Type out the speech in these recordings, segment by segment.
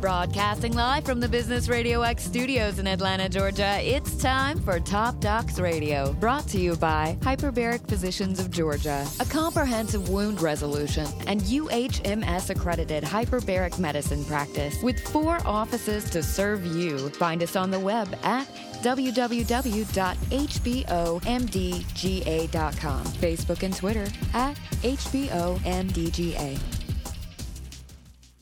Broadcasting live from the Business Radio X studios in Atlanta, Georgia, it's time for Top Docs Radio, brought to you by Hyperbaric Physicians of Georgia, a comprehensive wound resolution and UHMS accredited hyperbaric medicine practice with four offices to serve you. Find us on the web at www.hbomdga.com, Facebook and Twitter at hbomdga.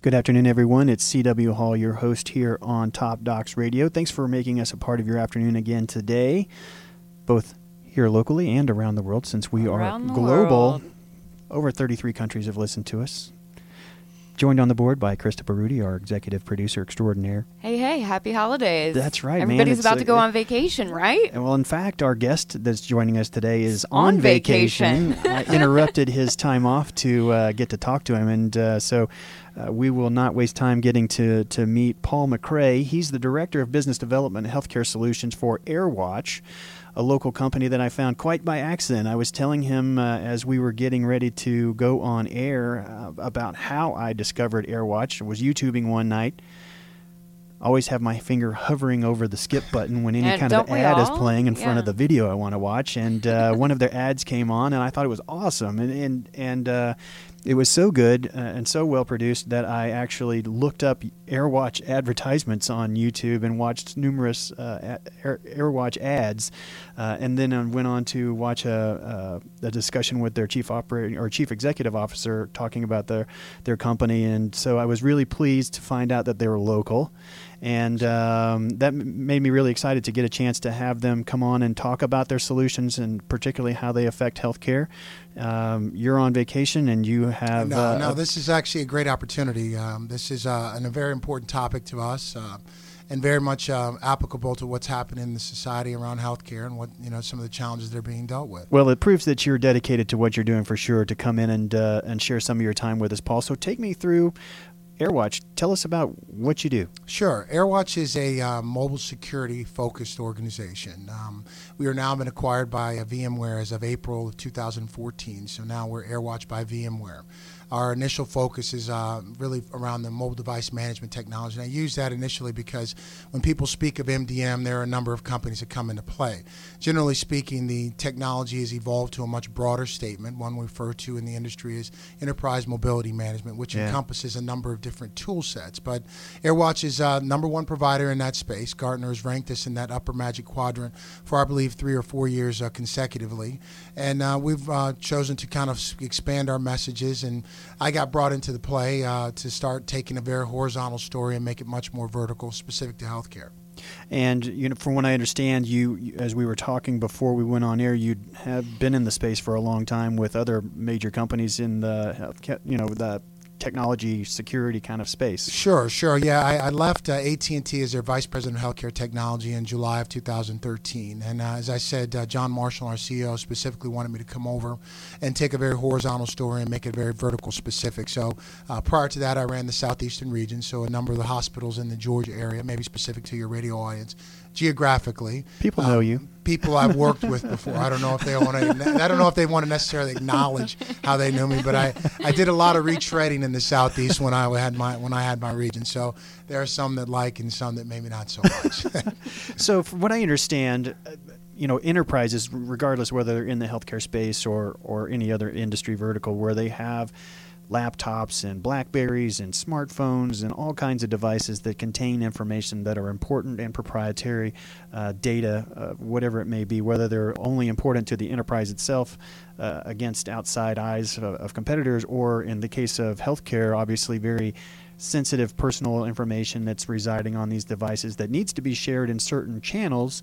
Good afternoon, everyone. It's C.W. Hall, your host here on Top Docs Radio. Thanks for making us a part of your afternoon again today, both here locally and around the world, since we Around are global. world. Over 33 countries have listened to us. Joined on the board by Krista Baruti, our executive producer extraordinaire. Hey, hey, happy holidays. That's right. Everybody's It's about a- to go on vacation, right? And well, in fact, our guest that's joining us today is On on, vacation. vacation. I interrupted his time off to uh, get to talk to him, and uh, so uh, we will not waste time getting to, to meet Paul McRae. He's the Director of Business Development and Healthcare Solutions for AirWatch, a local company that I found quite by accident. I was telling him uh, as we were getting ready to go on air uh, about how I discovered AirWatch. I was YouTubing one night. Always have my finger hovering over the skip button when any And kind of ad is playing in front of the video I want to watch. And uh, one of their ads came on, and I thought it was awesome. And and and uh, it was so good uh, and so well produced that I actually looked up AirWatch advertisements on YouTube and watched numerous uh, Air, AirWatch ads, uh, and then I went on to watch a, a, a discussion with their chief operating or chief executive officer talking about their their company. And so I was really pleased to find out that they were local. And um, that made me really excited to get a chance to have them come on and talk about their solutions and particularly how they affect healthcare. Um, you're on vacation and you have No, uh, no, this is actually a great opportunity. Um, this is uh, an, a very important topic to us, uh, and very much uh, applicable to what's happening in the society around healthcare and what you know some of the challenges that are being dealt with. Well, it proves that you're dedicated to what you're doing for sure to come in and uh, and share some of your time with us, Paul. So take me through AirWatch. Tell us about what you do. Sure. AirWatch is a uh, mobile security focused organization. Um, we are now been acquired by VMware as of April of 2014. So now we're AirWatch by VMware. Our initial focus is uh, really around the mobile device management technology. And I use that initially because when people speak of MDM, there are a number of companies that come into play. Generally speaking, the technology has evolved to a much broader statement. One we refer to in the industry is enterprise mobility management, which Yeah. encompasses a number of different tool sets. But AirWatch is uh, number one provider in that space. Gartner has ranked us in that upper magic quadrant for, I believe, three or four years uh, consecutively. And uh, we've uh, chosen to kind of expand our messages. And I got brought into the play uh, to start taking a very horizontal story and make it much more vertical, specific to healthcare. And you know, from what I understand, you, as we were talking before we went on air, you have been in the space for a long time with other major companies in the you know, the technology security kind of space. Sure, sure. Yeah, I, I left uh, AT&T as their vice president of healthcare technology in July of 2013. And uh, as I said, uh, John Marshall, our CEO, specifically wanted me to come over and take a very horizontal story and make it very vertical specific. So uh, prior to that, I ran the southeastern region, so a number of the hospitals in the Georgia area, maybe specific to your radio audience, geographically. People know you. People I've worked with before. I don't know if they want to. I don't know if they want to necessarily acknowledge how they knew me, but I, I did a lot of retreading in the southeast when I had my when I had my region. So there are some that like and some that maybe not so much. So, from what I understand, uh, you know, enterprises, regardless whether they're in the healthcare space or or any other industry vertical, where they have laptops and Blackberries and smartphones and all kinds of devices that contain information that are important and proprietary uh, data, uh, whatever it may be, whether they're only important to the enterprise itself uh, against outside eyes of, of competitors, or in the case of healthcare, obviously very sensitive personal information that's residing on these devices that needs to be shared in certain channels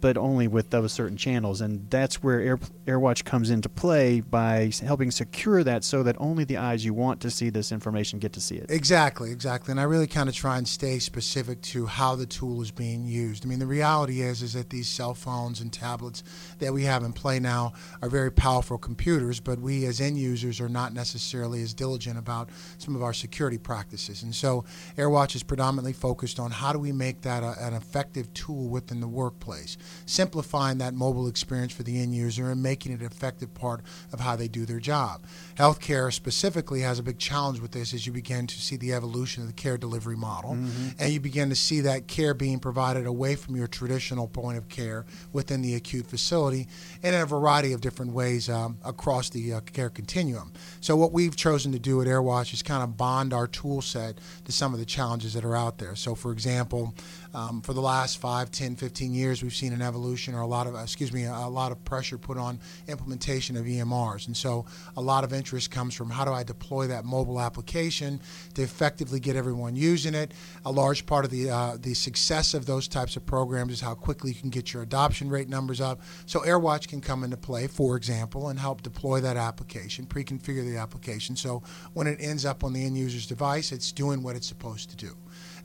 but only with those certain channels. And that's where Air, AirWatch comes into play by helping secure that so that only the eyes you want to see this information get to see it. Exactly, exactly. And I really kind of try and stay specific to how the tool is being used. I mean, the reality is is that these cell phones and tablets that we have in play now are very powerful computers, but we as end users are not necessarily as diligent about some of our security practices. And so AirWatch is predominantly focused on how do we make that a, an effective tool within the workplace. Simplifying that mobile experience for the end user and making it an effective part of how they do their job. Healthcare specifically has a big challenge with this as you begin to see the evolution of the care delivery model mm-hmm. and you begin to see that care being provided away from your traditional point of care within the acute facility and in a variety of different ways um, across the uh, care continuum. So, what we've chosen to do at AirWatch is kind of bond our tool set to some of the challenges that are out there. So, for example, um, for the last 5, 10, 15 years, we've seen an evolution or a lot of, excuse me, a lot of pressure put on implementation of EMRs. And so a lot of interest comes from how do I deploy that mobile application to effectively get everyone using it. A large part of the, uh, the success of those types of programs is how quickly you can get your adoption rate numbers up. So AirWatch can come into play, for example, and help deploy that application, pre-configure the application. So when it ends up on the end user's device, it's doing what it's supposed to do.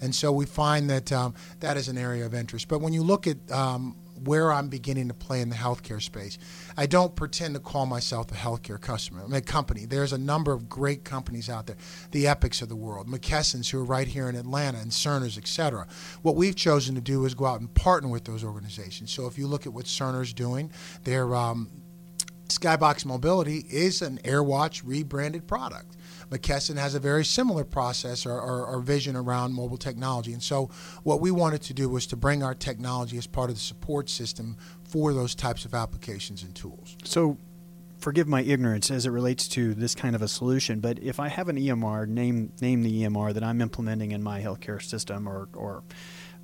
And so we find that um, that is an area of interest. But when you look at um, where I'm beginning to play in the healthcare space. I don't pretend to call myself a healthcare customer, I mean, a company. There's a number of great companies out there, the Epics of the world, McKesson's who are right here in Atlanta, and Cerner's, et cetera. What we've chosen to do is go out and partner with those organizations. So if you look at what Cerner's doing, they're um, Skybox Mobility is an AirWatch rebranded product. McKesson has a very similar process or, or, or, vision around mobile technology. And so, what we wanted to do was to bring our technology as part of the support system for those types of applications and tools. So, forgive my ignorance as it relates to this kind of a solution, but if I have an EMR, name name the EMR that I'm implementing in my healthcare system or or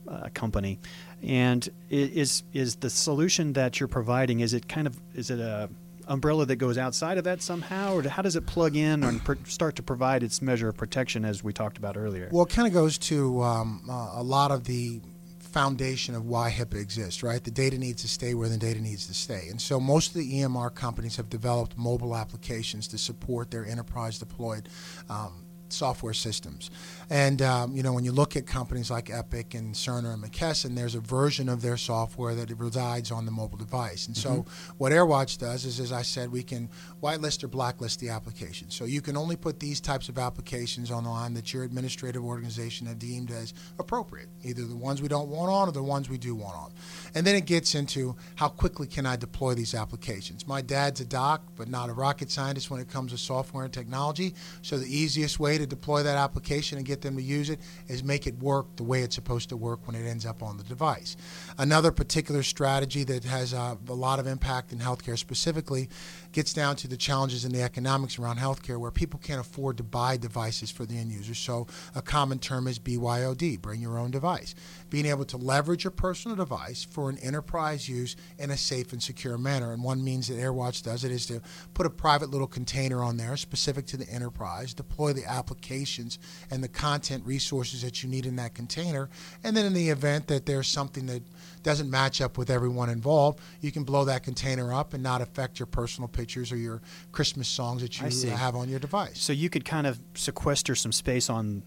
uh, company, and is is the solution that you're providing is it kind of is it a umbrella that goes outside of that somehow, or how does it plug in and start to provide its measure of protection as we talked about earlier? Well, it kind of goes to um, uh, a lot of the foundation of why HIPAA exists, right? The data needs to stay where the data needs to stay. And so most of the EMR companies have developed mobile applications to support their enterprise deployed um, software systems. And um, you know, when you look at companies like Epic and Cerner and McKesson, there's a version of their software that resides on the mobile device. And mm-hmm. so, what AirWatch does is, as I said, we can whitelist or blacklist the application. So you can only put these types of applications online that your administrative organization have deemed as appropriate, either the ones we don't want on or the ones we do want on. And then it gets into how quickly can I deploy these applications. My dad's a doc, but not a rocket scientist when it comes to software and technology. So the easiest way to deploy that application and get them to use it is make it work the way it's supposed to work when it ends up on the device. Another particular strategy that has uh, a lot of impact in healthcare specifically gets down to the challenges in the economics around healthcare where people can't afford to buy devices for the end user. So a common term is BYOD, bring your own device. Being able to leverage your personal device for an enterprise use in a safe and secure manner. And one means that AirWatch does it is to put a private little container on there specific to the enterprise, deploy the applications and the content resources that you need in that container. And then in the event that there's something that doesn't match up with everyone involved, you can blow that container up and not affect your personal pictures or your Christmas songs that you have on your device. So you could kind of sequester some space on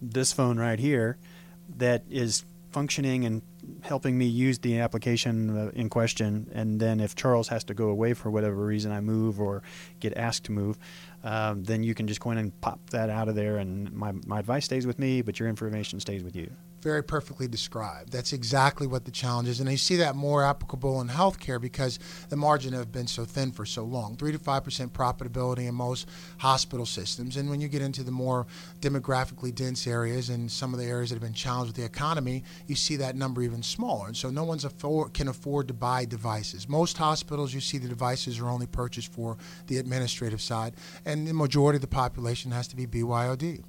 this phone right here that is functioning and helping me use the application uh, in question. And then if Charles has to go away for whatever reason, I move or get asked to move, um, then you can just go in and pop that out of there, and my, my advice stays with me, but your information stays with you very perfectly described. That's exactly what the challenge is. And you see that more applicable in healthcare because the margin have been so thin for so long. Three to five percent profitability in most hospital systems. And when you get into the more demographically dense areas and some of the areas that have been challenged with the economy, you see that number even smaller. And so no one's afford, can afford to buy devices. Most hospitals, you see the devices are only purchased for the administrative side, and the majority of the population has to be BYOD.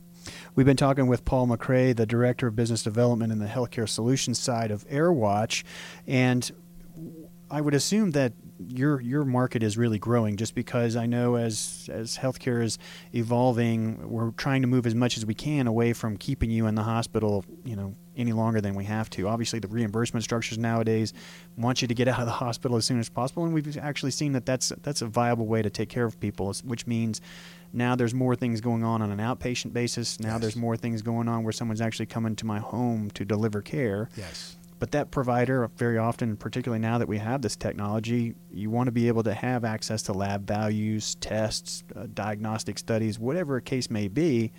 We've been talking with Paul McRae, the Director of Business Development in the Healthcare Solutions side of AirWatch. And I would assume that your your market is really growing just because I know as as healthcare is evolving, we're trying to move as much as we can away from keeping you in the hospital, you know, any longer than we have to. Obviously, the reimbursement structures nowadays want you to get out of the hospital as soon as possible, and we've actually seen that that's that's a viable way to take care of people, which means now there's more things going on on an outpatient basis. Now yes. there's more things going on where someone's actually coming to my home to deliver care. Yes. But that provider, very often, particularly now that we have this technology, you want to be able to have access to lab values, tests, uh, diagnostic studies, whatever a case may be.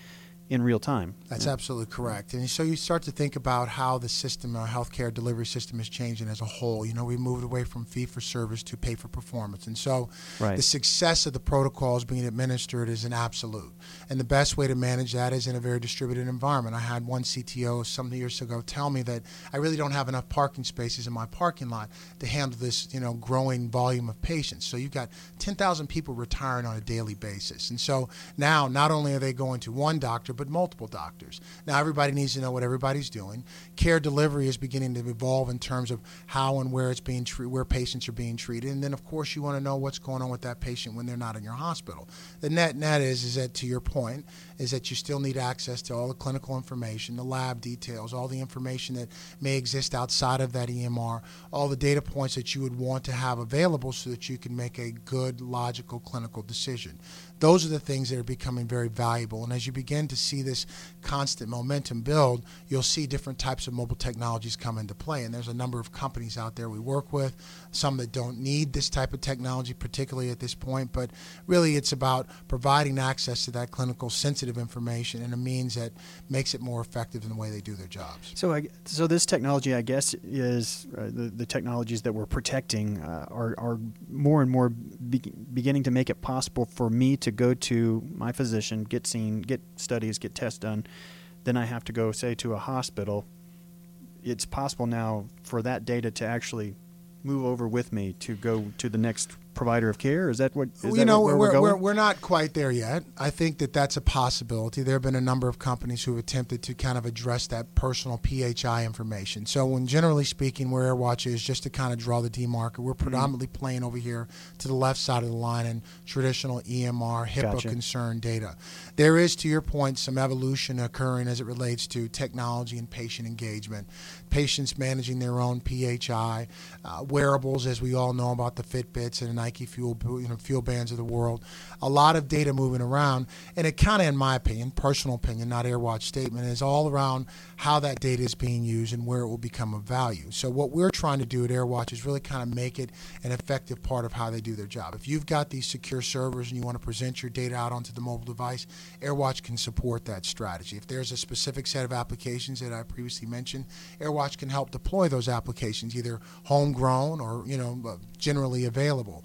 In real time. That's yeah. absolutely correct. And so you start to think about how the system, our healthcare delivery system, is changing as a whole. You know, we moved away from fee for service to pay for performance, and so right. the success of the protocols being administered is an absolute. And the best way to manage that is in a very distributed environment. I had one CTO some years ago tell me that I really don't have enough parking spaces in my parking lot to handle this, you know, growing volume of patients. So you've got 10,000 people retiring on a daily basis, and so now not only are they going to one doctor but multiple doctors. Now, everybody needs to know what everybody's doing. Care delivery is beginning to evolve in terms of how and where it's being where patients are being treated, and then of course you want to know what's going on with that patient when they're not in your hospital. The net net is is that to your point is that you still need access to all the clinical information, the lab details, all the information that may exist outside of that EMR, all the data points that you would want to have available so that you can make a good, logical clinical decision those are the things that are becoming very valuable. And as you begin to see this constant momentum build, you'll see different types of mobile technologies come into play. And there's a number of companies out there we work with, some that don't need this type of technology, particularly at this point. But really, it's about providing access to that clinical sensitive information in a means that makes it more effective in the way they do their jobs. So, I, so this technology, I guess, is uh, the, the technologies that we're protecting uh, are, are more and more be- beginning to make it possible for me to to go to my physician, get seen, get studies, get tests done, then I have to go, say, to a hospital. It's possible now for that data to actually move over with me to go to the next provider of care? Is that what? Is you that know, we're, we're, we're, we're, not quite there yet. I think that that's a possibility. There have been a number of companies who have attempted to kind of address that personal PHI information. So, when generally speaking, where AirWatch is, just to kind of draw the demarker, we're mm-hmm. predominantly mm-hmm. playing over here to the left side of the line in traditional EMR, HIPAA gotcha. concerned data. There is, to your point, some evolution occurring as it relates to technology and patient engagement. Patients managing their own PHI, uh, wearables, as we all know about the Fitbits and Nike Fuel, you know, Fuel Bands of the world. A lot of data moving around, and it kind of, in my opinion, personal opinion, not AirWatch statement, is all around how that data is being used and where it will become of value. So what we're trying to do at AirWatch is really kind of make it an effective part of how they do their job. If you've got these secure servers and you want to present your data out onto the mobile device, AirWatch can support that strategy. If there's a specific set of applications that I previously mentioned, AirWatch can help deploy those applications, either homegrown or you know generally available.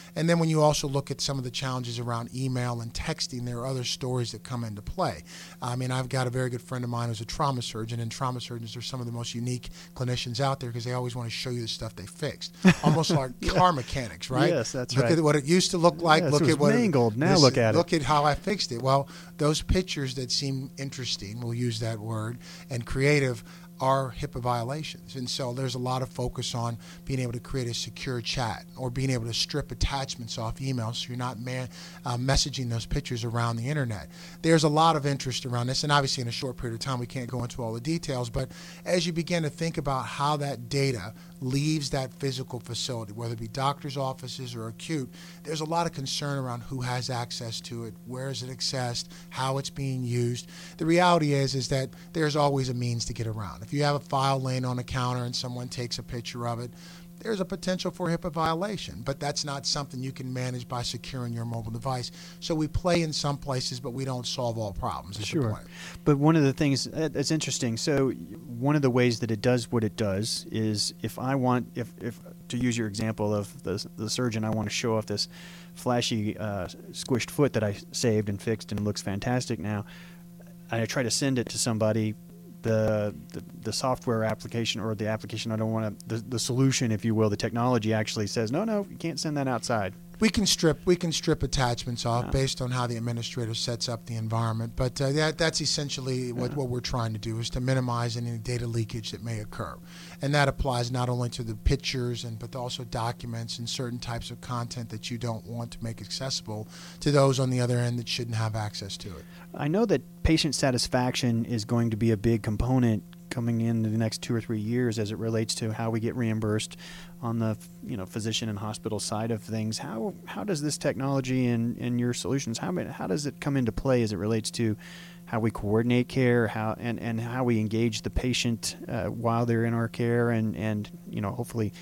And then when you also look at some of the challenges around email and texting, there are other stories that come into play. I mean, I've got a very good friend of mine who's a trauma surgeon, and trauma surgeons are some of the most unique clinicians out there because they always want to show you the stuff they fixed, almost like yeah. car mechanics, right? Yes, that's look right. Look at what it used to look like. Yes, look at what mangled. It, now this, look at look it. Look at how I fixed it. Well, those pictures that seem interesting, we'll use that word, and creative are HIPAA violations. And so there's a lot of focus on being able to create a secure chat or being able to strip attachments off emails so you're not man, uh, messaging those pictures around the internet. There's a lot of interest around this, and obviously in a short period of time we can't go into all the details, but as you begin to think about how that data leaves that physical facility, whether it be doctor's offices or acute, there's a lot of concern around who has access to it, where is it accessed, how it's being used. The reality is is that there's always a means to get around. If you have a file laying on a counter and someone takes a picture of it, there's a potential for HIPAA violation, but that's not something you can manage by securing your mobile device. So we play in some places, but we don't solve all problems. Sure. But one of the things that's interesting. So one of the ways that it does what it does is if I want, if, if to use your example of the, the surgeon, I want to show off this flashy uh, squished foot that I saved and fixed and looks fantastic now. I try to send it to somebody the, the, software application or the application I don't want to the, the solution if you will the technology actually says no no you can't send that outside we can strip we can strip attachments off yeah. based on how the administrator sets up the environment but uh, that, that's essentially what, yeah. what we're trying to do is to minimize any data leakage that may occur and that applies not only to the pictures and but also documents and certain types of content that you don't want to make accessible to those on the other end that shouldn't have access to it I know that patient satisfaction is going to be a big component coming in the next two or three years as it relates to how we get reimbursed on the you know physician and hospital side of things. How how does this technology and, and your solutions how how does it come into play as it relates to how we coordinate care, how and, and how we engage the patient uh, while they're in our care, and and you know hopefully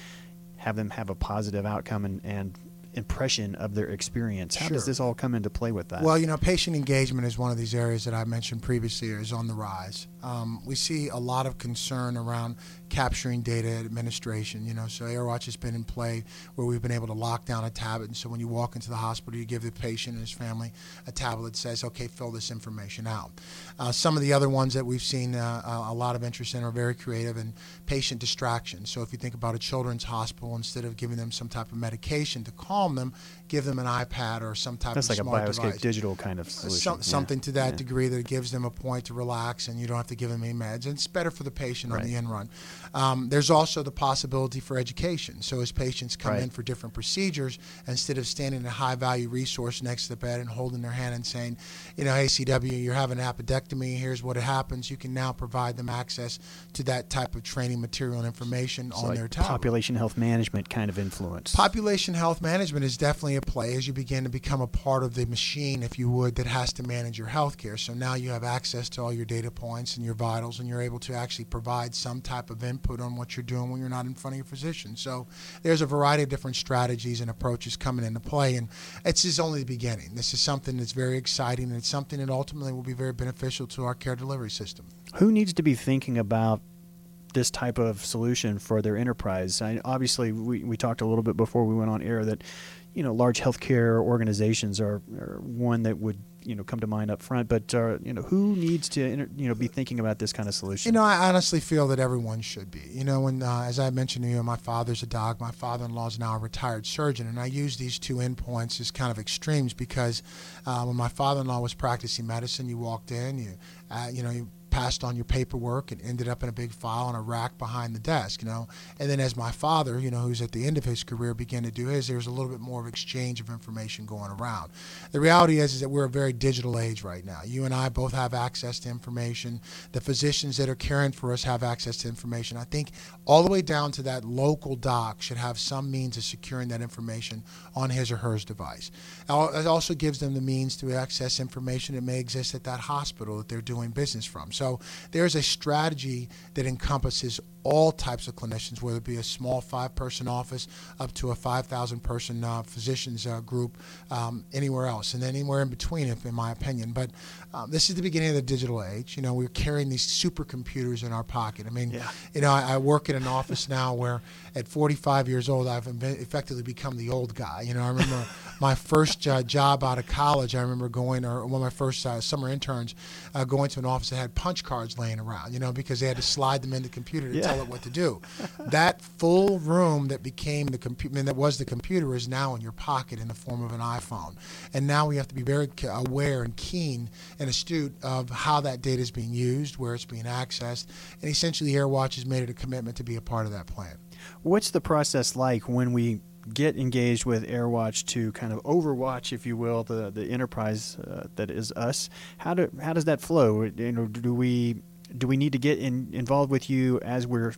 have them have a positive outcome and and impression of their experience. How Sure. does this all come into play with that? Well, you know, patient engagement is one of these areas that I mentioned previously is on the rise. Um, we see a lot of concern around capturing data administration. You know, so AirWatch has been in play where we've been able to lock down a tablet, and so when you walk into the hospital, you give the patient and his family a tablet that says, "Okay, fill this information out." Uh, some of the other ones that we've seen uh, a lot of interest in are very creative and patient distraction. So if you think about a children's hospital, instead of giving them some type of medication to calm them, give them an iPad or some type That's of like a smart Bioscape device. digital kind of solution. Some, Yeah. something to that Yeah. degree that gives them a point to relax and you don't have to give them any meds. And it's better for the patient on the end run. Um, there's also the possibility for education. So as patients come Right. in for different procedures, instead of standing in a high value resource next to the bed and holding their hand and saying, you know, hey, CW, you're having an appendectomy, here's what happens, you can now provide them access to that type of training material and information It's on like their tablet. population health management kind of influence. Population health management is definitely play as you begin to become a part of the machine, if you would, that has to manage your health care. So now you have access to all your data points and your vitals, and you're able to actually provide some type of input on what you're doing when you're not in front of your physician. So there's a variety of different strategies and approaches coming into play, and it's just only the beginning. This is something that's very exciting, and it's something that ultimately will be very beneficial to our care delivery system. Who needs to be thinking about this type of solution for their enterprise? I, obviously, we, we talked a little bit before we went on air that you know large healthcare organizations are, are one that would you know come to mind up front. But uh, you know who needs to you know be thinking about this kind of solution? You know, I honestly feel that everyone should be. You know, when uh, as I mentioned to you, my father's a doc. My father-in-law is now a retired surgeon, and I use these two endpoints as kind of extremes because uh, when my father-in-law was practicing medicine, you walked in, you uh, you know, you passed on your paperwork and ended up in a big file on a rack behind the desk, you know. And then as my father, you know, who's at the end of his career, began to do his, there's a little bit more of exchange of information going around. The reality is, is that we're a very digital age right now. You and I both have access to information. The physicians that are caring for us have access to information. I think all the way down to that local doc should have some means of securing that information on his or hers device. It also gives them the means to access information that may exist at that hospital that they're doing business from. So there's a strategy that encompasses all types of clinicians, whether it be a small five-person office up to a 5,000-person uh, physicians uh, group, um, anywhere else, and anywhere in between, if, in my opinion. But um, this is the beginning of the digital age. You know, we're carrying these supercomputers in our pocket. I mean, Yeah. you know, I, I work in an office now where at 45 years old, I've effectively become the old guy. You know, I remember my first uh, job out of college. I remember going, or one of my first uh, summer interns, uh, going to an office that had punch cards laying around. You know, because they had to slide them in the computer to Yeah. tell it what to do. that full room that became the computer, that was the computer, is now in your pocket in the form of an iPhone. And now we have to be very aware and keen and astute of how that data is being used, where it's being accessed, and essentially AirWatch has made it a commitment to be a part of that plan. What's the process like when we get engaged with AirWatch to kind of overwatch, if you will, the the enterprise uh, that is us? How do how does that flow? You know, do we do we need to get in, involved with you as we're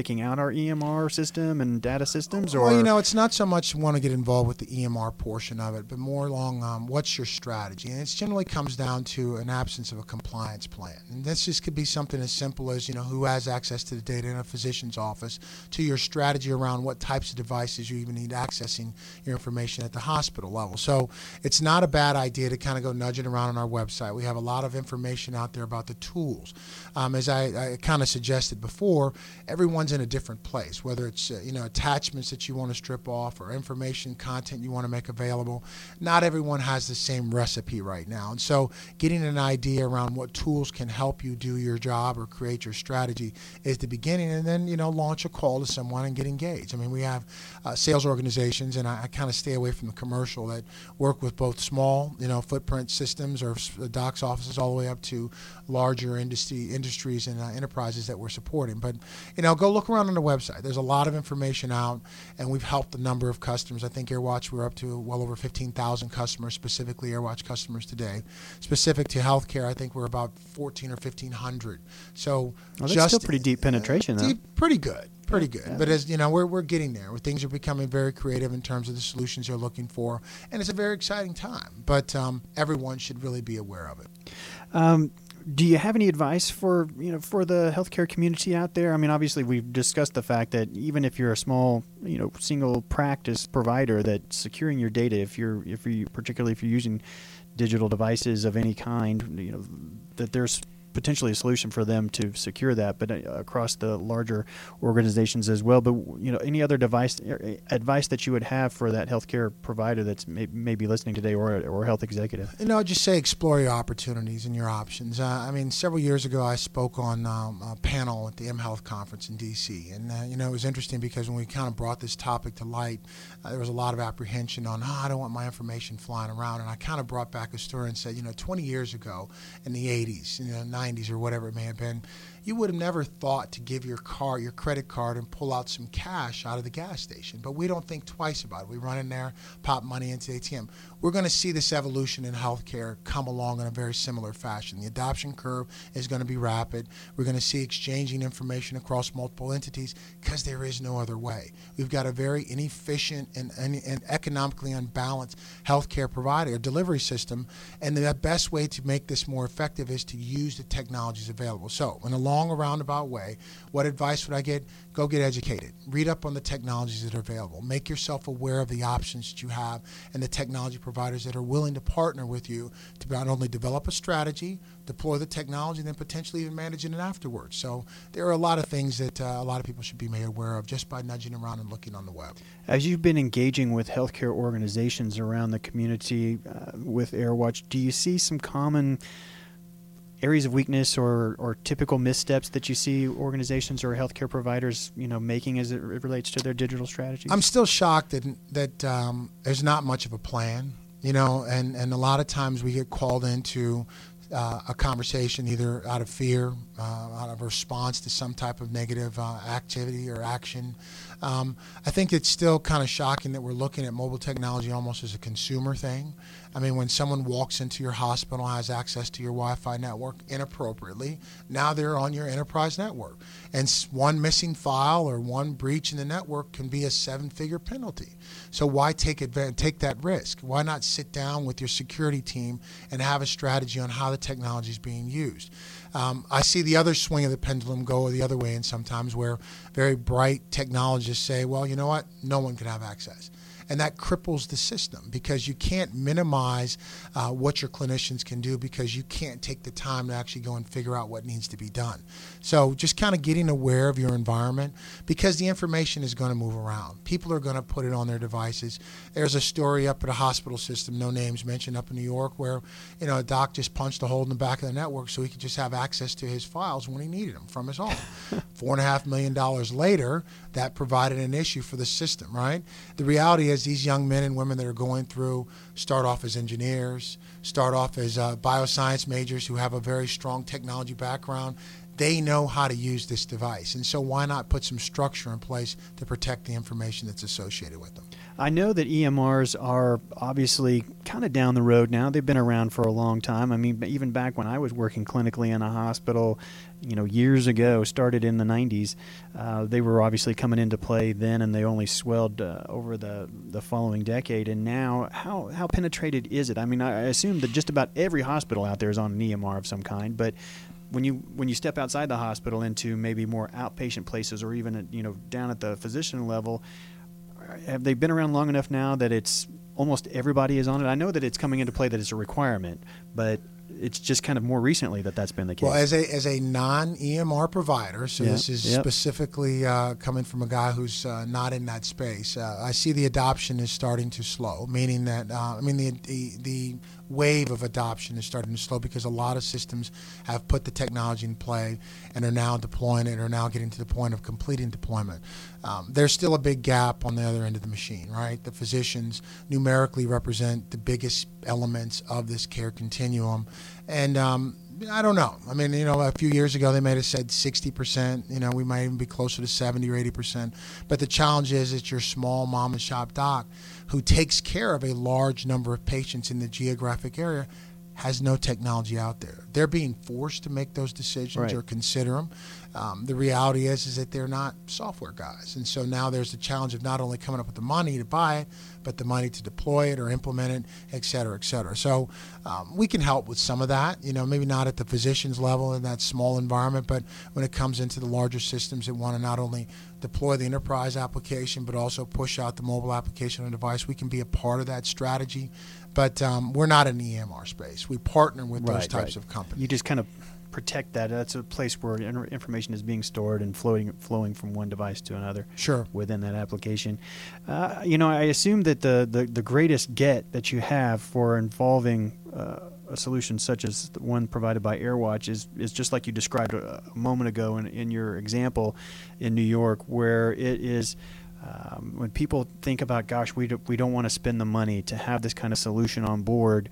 picking out our EMR system and data systems, or well, you know, it's not so much want to get involved with the EMR portion of it, but more along um, what's your strategy, and it generally comes down to an absence of a compliance plan. And this just could be something as simple as you know who has access to the data in a physician's office, to your strategy around what types of devices you even need accessing your information at the hospital level. So it's not a bad idea to kind of go nudging around on our website. We have a lot of information out there about the tools. Um, as I, I kind of suggested before, everyone's in a different place, whether it's uh, you know attachments that you want to strip off or information content you want to make available. Not everyone has the same recipe right now, and so getting an idea around what tools can help you do your job or create your strategy is the beginning, and then you know launch a call to someone and get engaged. I mean, we have uh, sales organizations, and I, I kind of stay away from the commercial that work with both small you know footprint systems or s- docs offices all the way up to larger industry industries and uh, enterprises that we're supporting. But you know, go look around on the website. There's a lot of information out, and we've helped a number of customers. I think AirWatch we're up to well over 15,000 customers, specifically AirWatch customers today. Specific to healthcare, I think we're about 14 or 1500. So Well, that's just still pretty deep penetration, though. deep- pretty good. Pretty good, yeah. but as you know, we're, we're getting there. Things are becoming very creative in terms of the solutions you're looking for, and it's a very exciting time. But um, everyone should really be aware of it. Um, do you have any advice for you know for the healthcare community out there? I mean, obviously we've discussed the fact that even if you're a small you know single practice provider, that securing your data, if you're if you particularly if you're using digital devices of any kind, you know that there's potentially a solution for them to secure that, but uh, across the larger organizations as well. But you know, any other device er, advice that you would have for that healthcare provider that's may, maybe listening today, or or health executive? You know, just say explore your opportunities and your options. Uh, I mean, several years ago, I spoke on um, a panel at the M Health conference in D.C., and uh, you know, it was interesting because when we kind of brought this topic to light, uh, there was a lot of apprehension on, oh, I don't want my information flying around, and I kind of brought back a story and said, you know, 20 years ago in the 80s, you know, 90s or whatever it may have been, you would have never thought to give your car, your credit card, and pull out some cash out of the gas station. But we don't think twice about it. We run in there, pop money into the ATM. We're going to see this evolution in healthcare come along in a very similar fashion. The adoption curve is going to be rapid. We're going to see exchanging information across multiple entities because there is no other way. We've got a very inefficient and, and, and economically unbalanced healthcare provider, delivery system, and the best way to make this more effective is to use the technologies available. So, in a long roundabout way, what advice would I get? Go get educated. Read up on the technologies that are available. Make yourself aware of the options that you have and the technology providers that are willing to partner with you to not only develop a strategy, deploy the technology, and then potentially even managing it afterwards. So there are a lot of things that uh, a lot of people should be made aware of just by nudging around and looking on the web. As you've been engaging with healthcare organizations around the community uh, with AirWatch, do you see some common areas of weakness or, or typical missteps that you see organizations or healthcare providers you know making as it relates to their digital strategies? I'm still shocked that that um, there's not much of a plan. You know, and, and a lot of times we get called into uh, a conversation either out of fear, uh, out of response to some type of negative uh, activity or action. Um, I think it's still kind of shocking that we're looking at mobile technology almost as a consumer thing. I mean, when someone walks into your hospital, has access to your Wi Fi network inappropriately, now they're on your enterprise network. And one missing file or one breach in the network can be a seven figure penalty. So why take, advantage, take that risk? Why not sit down with your security team and have a strategy on how the technology is being used? Um, I see the other swing of the pendulum go the other way, and sometimes where very bright technologists say, well, you know what? No one can have access and that cripples the system because you can't minimize uh, what your clinicians can do because you can't take the time to actually go and figure out what needs to be done. So just kind of getting aware of your environment because the information is going to move around. People are going to put it on their devices. There's a story up at a hospital system, no names mentioned, up in New York, where you know a doc just punched a hole in the back of the network so he could just have access to his files when he needed them from his home. Four and a half million dollars later, that provided an issue for the system. Right. The reality is these young men and women that are going through start off as engineers, start off as uh, bioscience majors who have a very strong technology background, they know how to use this device. And so why not put some structure in place to protect the information that's associated with them? I know that EMRs are obviously kind of down the road now. They've been around for a long time. I mean, even back when I was working clinically in a hospital, you know, years ago, started in the 90s, uh, they were obviously coming into play then, and they only swelled uh, over the, the following decade. And now, how, how penetrated is it? I mean, I assume that just about every hospital out there is on an EMR of some kind, but when you when you step outside the hospital into maybe more outpatient places or even you know down at the physician level have they been around long enough now that it's almost everybody is on it? I know that it's coming into play that it's a requirement, but it's just kind of more recently that that's been the case. Well, as a as a non EMR provider, so yeah, this is yep. specifically uh, coming from a guy who's uh, not in that space. Uh, I see the adoption is starting to slow, meaning that uh, I mean the, the the wave of adoption is starting to slow because a lot of systems have put the technology in play and are now deploying it, are now getting to the point of completing deployment. Um, there's still a big gap on the other end of the machine, right? The physicians numerically represent the biggest elements of this care continuum, and um, I don't know. I mean, you know, a few years ago they might have said 60%. You know, we might even be closer to 70 or 80%. But the challenge is it's your small mom and shop doc who takes care of a large number of patients in the geographic area has no technology out there. They're being forced to make those decisions Right. or consider them. Um, the reality is is that they're not software guys, and so now there's the challenge of not only coming up with the money to buy it, but the money to deploy it or implement it, et cetera, et cetera. So um, we can help with some of that. You know, maybe not at the physician's level in that small environment, but when it comes into the larger systems that want to not only deploy the enterprise application but also push out the mobile application on device, we can be a part of that strategy. But um, we're not in the EMR space. We partner with those types right. of companies. You just kind of protect that. That's a place where information is being stored and flowing flowing from one device to another. Sure. Within that application, uh, you know, I assume that the, the the greatest get that you have for involving uh, a solution such as the one provided by AirWatch is is just like you described a, a moment ago in, in your example in New York, where it is. Um, when people think about, gosh, we, do, we don't want to spend the money to have this kind of solution on board,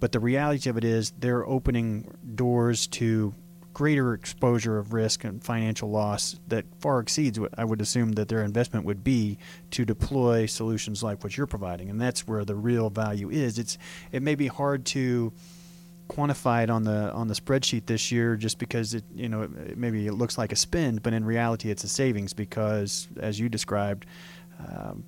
but the reality of it is they're opening doors to greater exposure of risk and financial loss that far exceeds what I would assume that their investment would be to deploy solutions like what you're providing, and that's where the real value is. It's it may be hard to quantify it on the on the spreadsheet this year just because it you know it, maybe it looks like a spend, but in reality it's a savings because as you described. Um,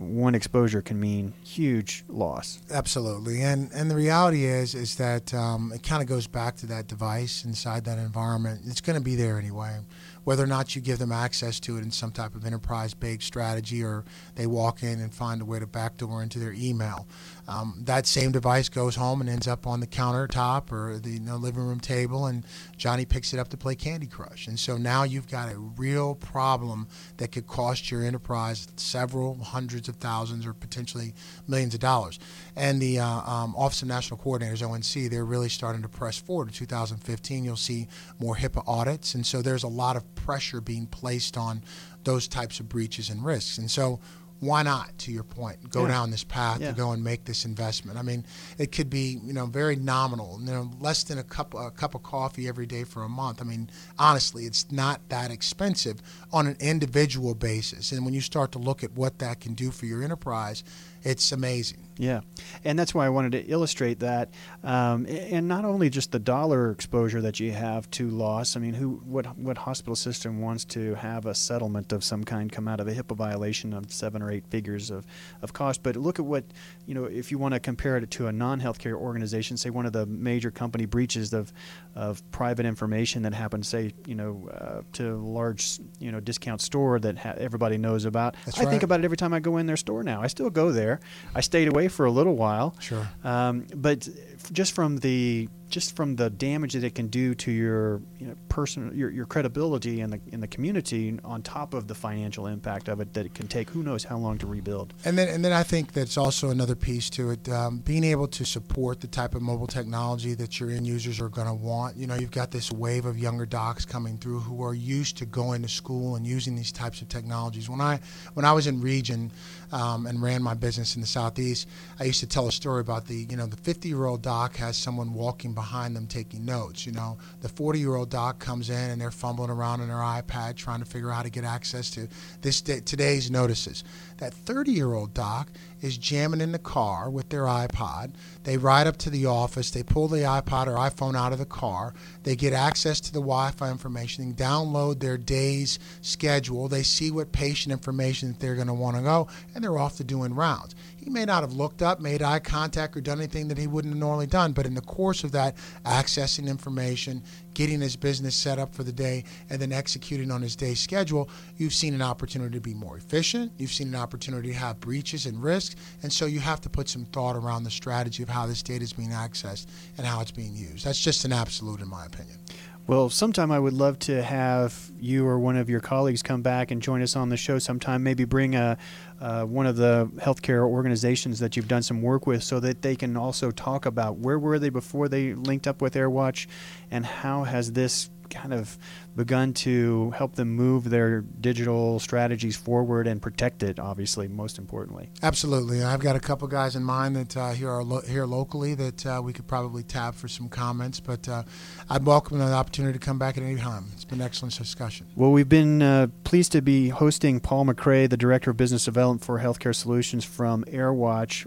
one exposure can mean huge loss. Absolutely, and and the reality is is that um, it kind of goes back to that device inside that environment. It's going to be there anyway, whether or not you give them access to it in some type of enterprise-based strategy, or they walk in and find a way to backdoor into their email. Um, that same device goes home and ends up on the countertop or the you know, living room table, and Johnny picks it up to play Candy Crush. And so now you've got a real problem that could cost your enterprise several hundreds of thousands or potentially millions of dollars. And the uh, um, Office of National Coordinators, ONC, they're really starting to press forward. In 2015, you'll see more HIPAA audits. And so there's a lot of pressure being placed on those types of breaches and risks. And so why not to your point go Yeah. down this path Yeah. to go and make this investment i mean it could be you know very nominal you know less than a cup a cup of coffee every day for a month i mean honestly it's not that expensive on an individual basis and when you start to look at what that can do for your enterprise it's amazing Yeah, and that's why I wanted to illustrate that, um, and not only just the dollar exposure that you have to loss. I mean, who, what, what hospital system wants to have a settlement of some kind come out of a HIPAA violation of seven or eight figures of, of cost? But look at what, you know, if you want to compare it to a non-healthcare organization, say one of the major company breaches of, of private information that happened, say, you know, uh, to a large, you know, discount store that ha- everybody knows about. That's I think about it every time I go in their store now. I still go there. I stayed away for a little while. Sure. Um, but just from the just from the damage that it can do to your you know, personal your, your credibility in the in the community, on top of the financial impact of it that it can take, who knows how long to rebuild. And then, and then I think that's also another piece to it. Um, being able to support the type of mobile technology that your end users are going to want. You know, you've got this wave of younger docs coming through who are used to going to school and using these types of technologies. When I when I was in region um, and ran my business in the southeast, I used to tell a story about the you know the 50 year old doc has someone walking behind them taking notes. You know, the 40 year old doc comes in and they're fumbling around on their iPad trying to figure out how to get access to this day, today's notices. That 30 year old doc is jamming in the car with their iPod. They ride up to the office, they pull the iPod or iPhone out of the car, they get access to the Wi Fi information, they download their day's schedule, they see what patient information that they're going to want to go, and they're off to doing rounds. May not have looked up, made eye contact, or done anything that he wouldn't have normally done, but in the course of that, accessing information, getting his business set up for the day, and then executing on his day schedule, you've seen an opportunity to be more efficient. You've seen an opportunity to have breaches and risks, and so you have to put some thought around the strategy of how this data is being accessed and how it's being used. That's just an absolute, in my opinion. Well, sometime I would love to have you or one of your colleagues come back and join us on the show sometime. Maybe bring a, uh, one of the healthcare organizations that you've done some work with so that they can also talk about where were they before they linked up with AirWatch and how has this kind of begun to help them move their digital strategies forward and protect it, obviously, most importantly. Absolutely. I've got a couple guys in mind that uh, here are lo- here locally that uh, we could probably tap for some comments, but uh, I'd welcome the opportunity to come back at any time. It's been an excellent discussion. Well, we've been uh, pleased to be hosting Paul McRae, the Director of Business Development for Healthcare Solutions from AirWatch,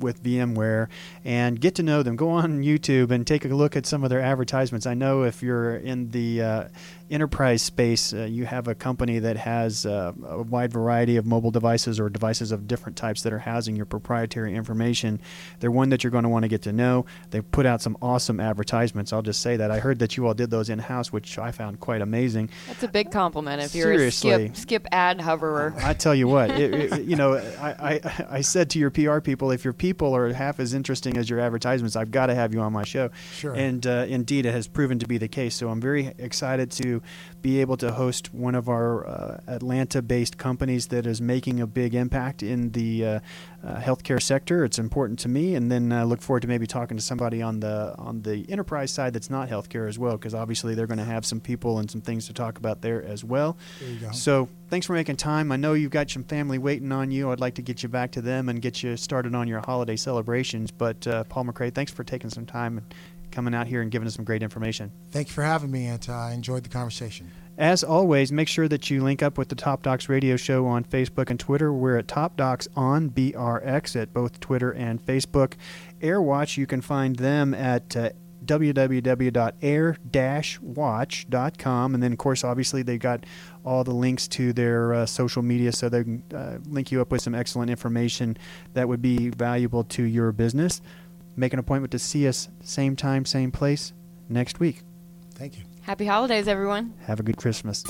with VMware and get to know them. Go on YouTube and take a look at some of their advertisements. I know if you're in the uh, enterprise space, uh, you have a company that has uh, a wide variety of mobile devices or devices of different types that are housing your proprietary information. They're one that you're going to want to get to know. They put out some awesome advertisements. I'll just say that. I heard that you all did those in house, which I found quite amazing. That's a big compliment if you're Seriously. a skip, skip ad hoverer. I tell you what, it, it, you know, I, I, I said to your PR people, if your people are half as interesting as your advertisements, I've got to have you on my show. Sure. And uh, indeed, it has proven to be the case. So I'm very excited to be able to host one of our uh, Atlanta-based companies that is making a big impact in the uh, uh, healthcare sector. It's important to me, and then I look forward to maybe talking to somebody on the on the enterprise side that's not healthcare as well, because obviously they're going to have some people and some things to talk about there as well. There you go. So thanks for making time. I know you've got some family waiting on you. I'd like to get you back to them and get you started on your holiday celebrations. But uh, Paul McRae, thanks for taking some time and coming out here and giving us some great information. Thank you for having me, and I enjoyed the conversation. As always, make sure that you link up with the Top Docs Radio Show on Facebook and Twitter. We're at Top Docs on BRX at both Twitter and Facebook. Airwatch, you can find them at uh, www.air-watch.com and then of course obviously they've got all the links to their uh, social media so they can uh, link you up with some excellent information that would be valuable to your business make an appointment to see us same time same place next week Thank you. Happy holidays, everyone. have a good christmas